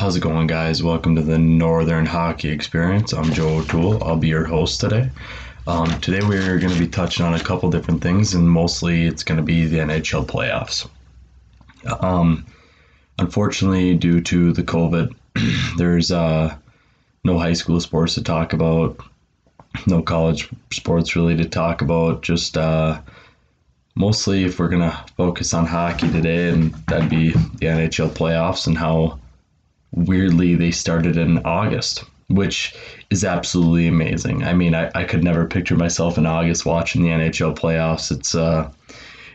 How's it going, guys? Welcome to the Northern Hockey Experience. I'm Joe O'Toole. I'll be your host today. Um, today, we're going to be touching on a couple different things, and mostly it's going to be the NHL playoffs. Um, unfortunately, due to the COVID, there's uh, no high school sports to talk about, no college sports really to talk about. Just uh, mostly, if we're going to focus on hockey today, and that'd be the NHL playoffs and how weirdly they started in August, which is absolutely amazing. I mean, I, I could never picture myself in August watching the NHL playoffs. It's uh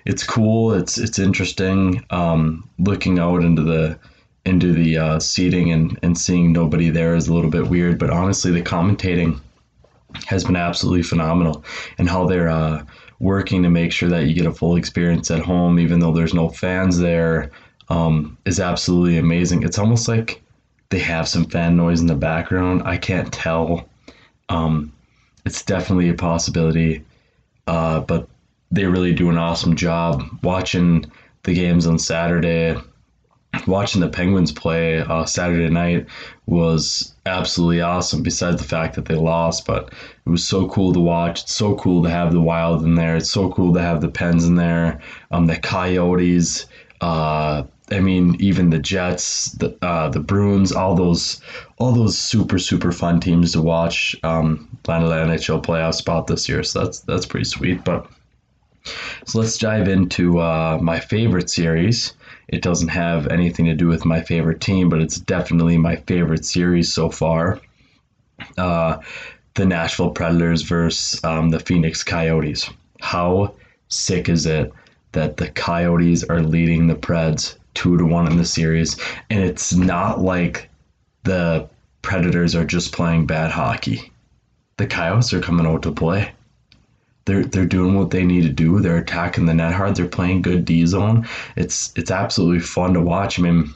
it's cool, it's it's interesting. Um, looking out into the into the uh, seating and, and seeing nobody there is a little bit weird, but honestly the commentating has been absolutely phenomenal and how they're uh, working to make sure that you get a full experience at home even though there's no fans there um, is absolutely amazing. It's almost like they have some fan noise in the background. I can't tell. Um, it's definitely a possibility, uh, but they really do an awesome job watching the games on Saturday. Watching the Penguins play uh, Saturday night was absolutely awesome. Besides the fact that they lost, but it was so cool to watch. It's so cool to have the Wild in there. It's so cool to have the Pens in there. Um, the Coyotes. Uh, I mean, even the Jets, the uh, the Bruins, all those, all those super super fun teams to watch. Um, landed an NHL playoff spot this year, so that's that's pretty sweet. But so let's dive into uh, my favorite series. It doesn't have anything to do with my favorite team, but it's definitely my favorite series so far. Uh, the Nashville Predators versus um, the Phoenix Coyotes. How sick is it that the Coyotes are leading the Preds two to one in the series, and it's not like the Predators are just playing bad hockey. The Coyotes are coming out to play. They're they're doing what they need to do. They're attacking the net hard. They're playing good D zone. It's it's absolutely fun to watch. I mean,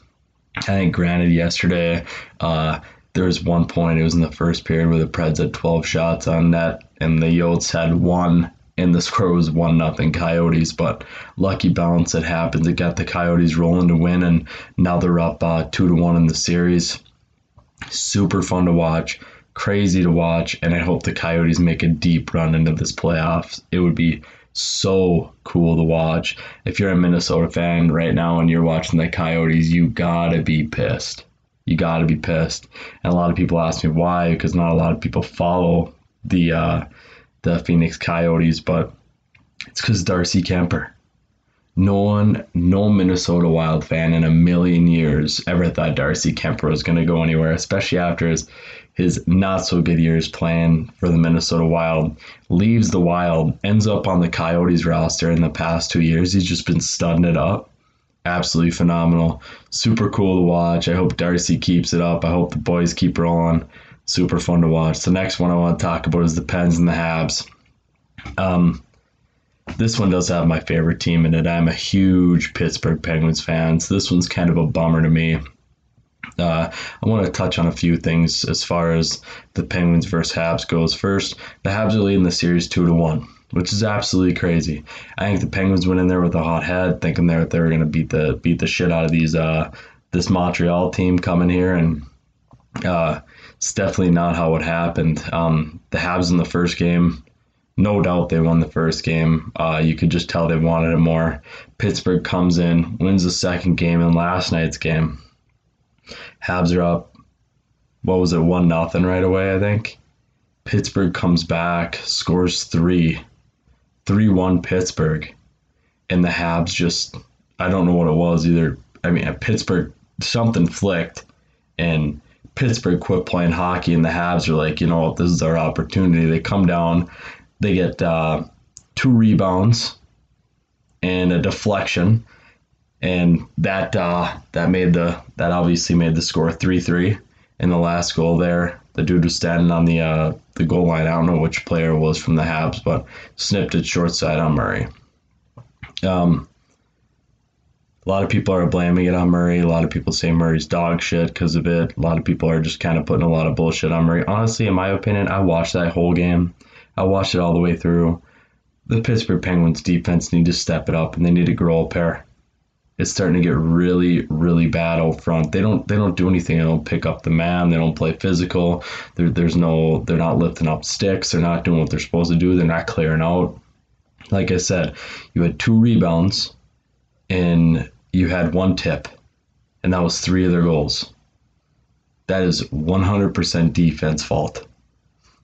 I think granted yesterday, uh, there was one point. It was in the first period where the Preds had 12 shots on net, and the Yotes had one and the score was one nothing Coyotes. But lucky bounce it happened. It got the Coyotes rolling to win, and now they're up uh, two to one in the series. Super fun to watch, crazy to watch, and I hope the Coyotes make a deep run into this playoffs. It would be so cool to watch. If you're a Minnesota fan right now and you're watching the Coyotes, you gotta be pissed. You gotta be pissed. And a lot of people ask me why, because not a lot of people follow the uh, the Phoenix Coyotes, but it's because Darcy Kuemper. No one, no Minnesota Wild fan in a million years ever thought Darcy Kuemper was going to go anywhere, especially after his his not so good years playing for the Minnesota Wild. Leaves the Wild, ends up on the Coyotes roster in the past two years. He's just been studding it up. Absolutely phenomenal. Super cool to watch. I hope Darcy keeps it up. I hope the boys keep rolling super fun to watch. The next one I want to talk about is the Pens and the Habs. Um, this one does have my favorite team in it. I'm a huge Pittsburgh Penguins fan, so this one's kind of a bummer to me. Uh, I want to touch on a few things as far as the Penguins versus Habs goes. First, the Habs are leading the series two to one, which is absolutely crazy. I think the Penguins went in there with a hot head, thinking that they were going to beat the beat the shit out of these uh, this Montreal team coming here, and uh, it's definitely not how it happened. Um, the Habs in the first game, no doubt they won the first game. Uh, you could just tell they wanted it more. Pittsburgh comes in, wins the second game, and last night's game, Habs are up. What was it, one nothing right away? I think. Pittsburgh comes back, scores three, three one Pittsburgh, and the Habs just I don't know what it was either. I mean, Pittsburgh something flicked, and Pittsburgh quit playing hockey, and the Habs are like, you know, this is our opportunity. They come down, they get uh, two rebounds and a deflection, and that uh, that made the that obviously made the score three three. In the last goal there, the dude was standing on the uh, the goal line. I don't know which player was from the Habs, but snipped it short side on Murray. Um, a lot of people are blaming it on Murray. A lot of people say Murray's dog shit because of it. A lot of people are just kind of putting a lot of bullshit on Murray. Honestly, in my opinion, I watched that whole game. I watched it all the way through. The Pittsburgh Penguins defense need to step it up and they need to grow a pair. it's starting to get really, really bad out front. They don't they don't do anything. They don't pick up the man. They don't play physical. There, there's no they're not lifting up sticks. They're not doing what they're supposed to do. They're not clearing out. Like I said, you had two rebounds, and you had one tip, and that was three of their goals. That is 100% defense fault.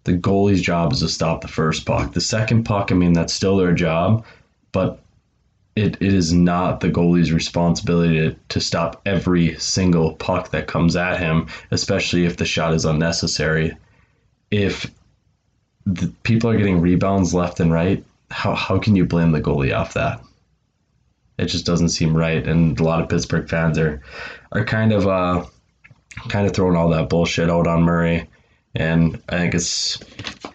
The goalie's job is to stop the first puck. The second puck, I mean, that's still their job, but it, it is not the goalie's responsibility to, to stop every single puck that comes at him, especially if the shot is unnecessary. If people are getting rebounds left and right, how, how can you blame the goalie off that? It just doesn't seem right. And a lot of Pittsburgh fans are, are kind of uh, kind of throwing all that bullshit out on Murray. And I think it's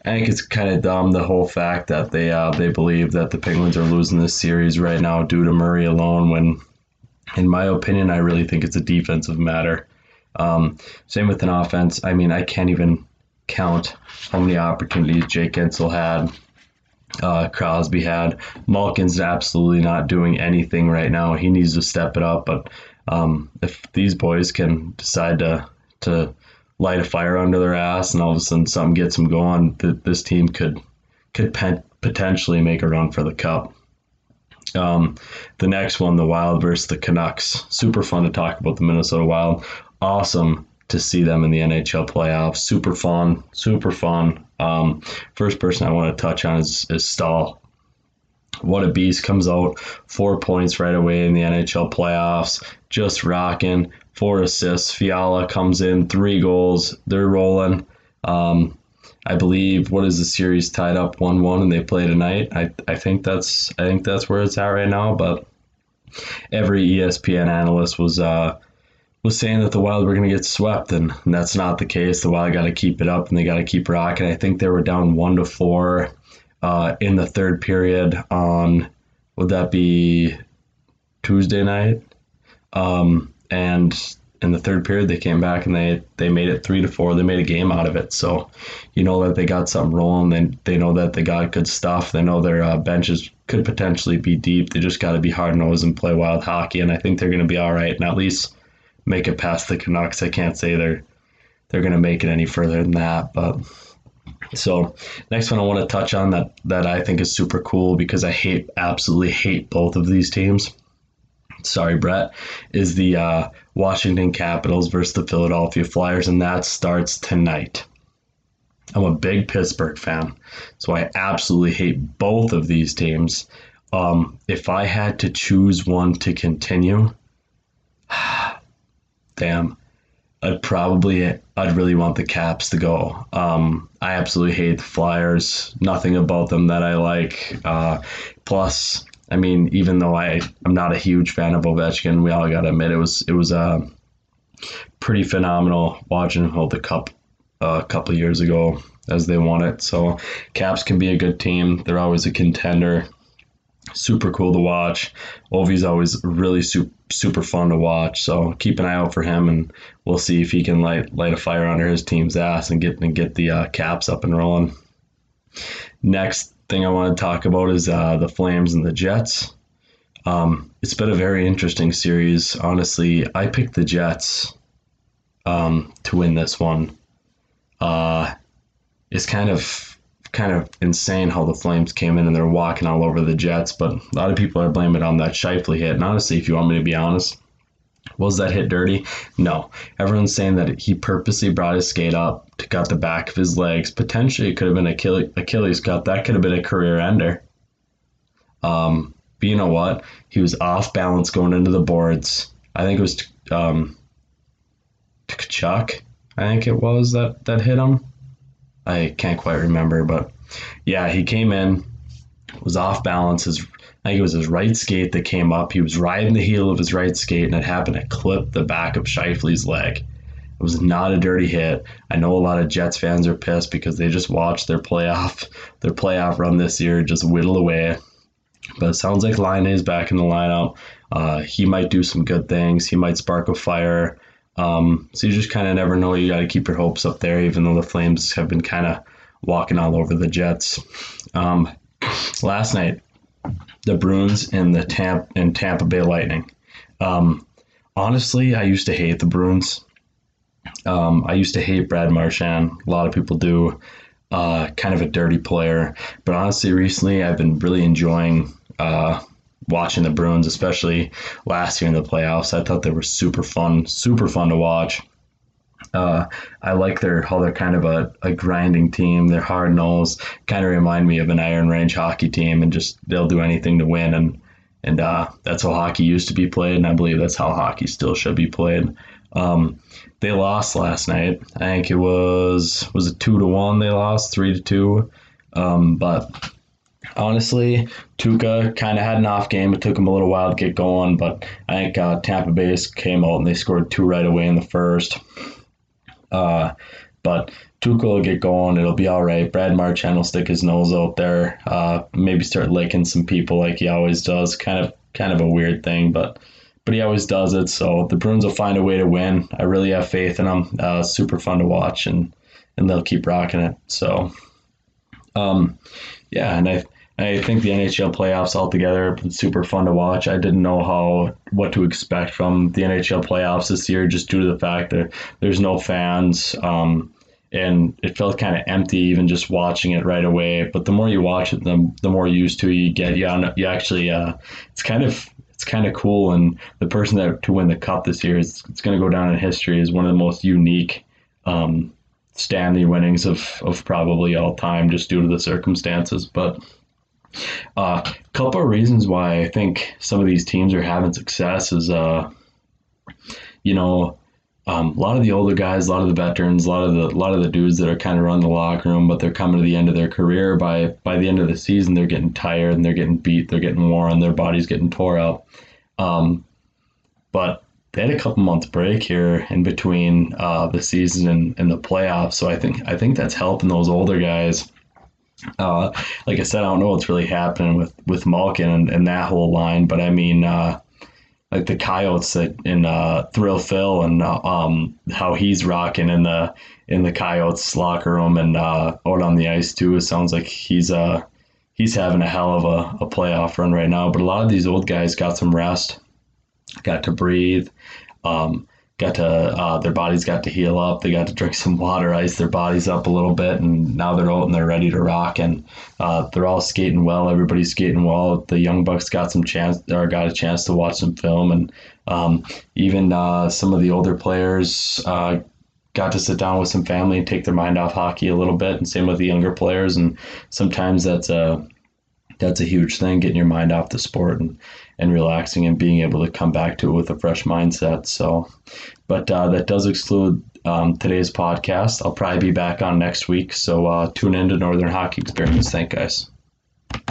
I think it's kind of dumb the whole fact that they uh, they believe that the Penguins are losing this series right now due to Murray alone. When, in my opinion, I really think it's a defensive matter. Um, same with an offense. I mean, I can't even count how many opportunities Jake Guentzel had, uh, Crosby had. Malkin's absolutely not doing anything right now. He needs to step it up. But um, if these boys can decide to to light a fire under their ass, and all of a sudden something gets them going, that this team could could potentially make a run for the cup. Um, the next one, the Wild versus the Canucks. Super fun to talk about the Minnesota Wild. Awesome to see them in the NHL playoffs. Super fun, super fun. Um, first person I want to touch on is, is Staal. What a beast comes out, four points right away in the NHL playoffs, just rocking four assists. Fiala comes in, three goals. They're rolling. Um, I believe what is the series tied up one one and they play tonight. I, I think that's I think that's where it's at right now. But every ESPN analyst was uh, was saying that the Wild were going to get swept, and, that's not the case. The Wild got to keep it up and they got to keep rocking. I think they were down one to four uh, in the third period on would that be Tuesday night? Um, and in the third period they came back and they they made it three to four. They made a game out of it. So you know that they got something rolling. They they know that they got good stuff. They know their uh, benches could potentially be deep. They just got to be hard nosed and play wild hockey. And I think they're going to be all right and at least make it past the Canucks. I can't say they're they're going to make it any further than that, but. So next one I want to touch on that that I think is super cool because I hate absolutely hate both of these teams sorry, Brett, is the uh, Washington Capitals versus the Philadelphia Flyers, and that starts tonight. I'm a big Pittsburgh fan, so I absolutely hate both of these teams. Um, if I had to choose one to continue, damn, I'd probably, I'd really want the Caps to go. Um, I absolutely hate the Flyers. Nothing about them that I like. Uh, plus, I mean, even though I I'm not a huge fan of Ovechkin, we all got to admit it was it was uh, pretty phenomenal watching him hold the cup uh, a couple years ago as they won it. So Caps can be a good team. They're always a contender. Super cool to watch. Ovi's always really super super fun to watch. So keep an eye out for him, and we'll see if he can light light a fire under his team's ass and get and get the uh, Caps up and rolling. Next thing I want to talk about is uh, the Flames and the Jets. Um, it's been a very interesting series. Honestly, I picked the Jets um, to win this one. Uh, it's kind of kind of insane how the Flames came in and they're walking all over the Jets, but a lot of people are blaming it on that Scheifele hit. And honestly, if you want me to be honest, was that hit dirty? No. Everyone's saying that he purposely brought his skate up to cut the back of his legs. Potentially, it could have been Achilles, Achilles cut. That could have been a career ender. Um, but you know what? He was off balance going into the boards. I think it was um, Tkachuk. I think it was that that hit him. I can't quite remember, but yeah, he came in, was off balance. His I think it was his right skate that came up. He was riding the heel of his right skate, and it happened to clip the back of Scheifele's leg. It was not a dirty hit. I know a lot of Jets fans are pissed because they just watched their playoff their playoff run this year just whittle away. But it sounds like Laine is back in the lineup. Uh, he might do some good things. He might spark a fire. Um, so you just kind of never know. You got to keep your hopes up there, even though the Flames have been kind of walking all over the Jets. Um, last night, the Bruins and the Tampa and Tampa Bay Lightning. Um, honestly, I used to hate the Bruins. Um, I used to hate Brad Marchand. A lot of people do. Uh, kind of a dirty player. But honestly, recently I've been really enjoying uh, watching the Bruins, especially last year in the playoffs. I thought they were super fun, super fun to watch. Uh, I like their how they're kind of a, a grinding team. They're hard nosed, kind of remind me of an Iron Range hockey team, and just they'll do anything to win. And and uh, that's how hockey used to be played, and I believe that's how hockey still should be played. Um, they lost last night. I think it was was it two to one. They lost three to two, um, but honestly, Tuukka kind of had an off game. It took him a little while to get going, but I think uh, Tampa Bay came out and they scored two right away in the first. Uh, but Tuukka will get going. It'll be all right. Brad Marchand will stick his nose out there. Uh, maybe start licking some people like he always does. Kind of kind of a weird thing, but but he always does it. So the Bruins will find a way to win. I really have faith in them. Uh, super fun to watch, and and they'll keep rocking it. So, um, yeah, and I I think the NHL playoffs altogether have been super fun to watch. I didn't know how what to expect from the NHL playoffs this year, just due to the fact that there's no fans. Um, and it felt kind of empty even just watching it right away. But the more you watch it, the, the more used to you get. You, you actually, uh, it's kind of it's kind of cool. And the person that to win the cup this year is it's going to go down in history as one of the most unique um, Stanley winnings of of probably all time, just due to the circumstances. But a uh, couple of reasons why I think some of these teams are having success is, uh, you know, um, a lot of the older guys, a lot of the veterans, a lot of the a lot of the dudes that are kind of running the locker room, but they're coming to the end of their career. By by the end of the season, they're getting tired and they're getting beat, they're getting worn, their body's getting tore up. Um, but they had a couple months break here in between uh, the season and, and the playoffs, so I think I think that's helping those older guys uh, like I said, I don't know what's really happening with with Malkin and, and that whole line, but I mean, uh, like the Coyotes that in uh, Thrill Phil and uh, um, how he's rocking in the in the Coyotes locker room and uh, out on the ice too. It sounds like he's uh he's having a hell of a, a playoff run right now. But a lot of these old guys got some rest, got to breathe. Um, got to uh, their bodies got to heal up. They got to drink some water, ice their bodies up a little bit, and now they're out and they're ready to rock. And uh, they're all skating well. Everybody's skating well. The young bucks got some chance or got a chance to watch some film, and um, even uh, some of the older players. Uh, got to sit down with some family and take their mind off hockey a little bit, and same with the younger players. And sometimes that's a that's a huge thing, getting your mind off the sport and, and relaxing and being able to come back to it with a fresh mindset. So, but uh, that does exclude um, today's podcast. I'll probably be back on next week. So uh, tune in to Northern Hockey Experience. Thank guys.